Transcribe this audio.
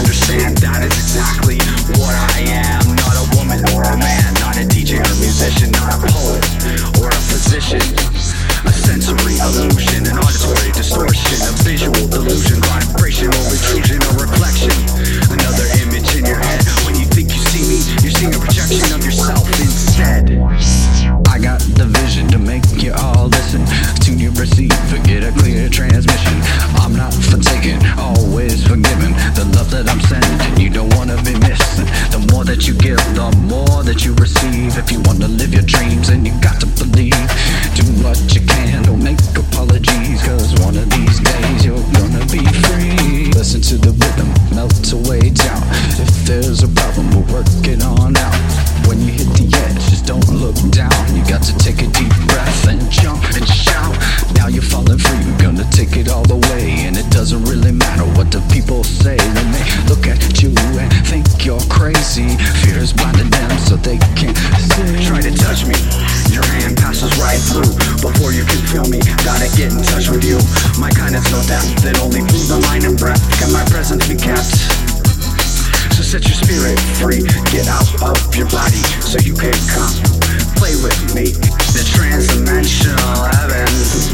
understand that is exactly feel me? Gotta get in touch with you. My kindness no depth, that only moves the mind and breath. Can my presence be kept? So set your spirit free. Get out of your body so you can come play with me. The transdimensional heavens.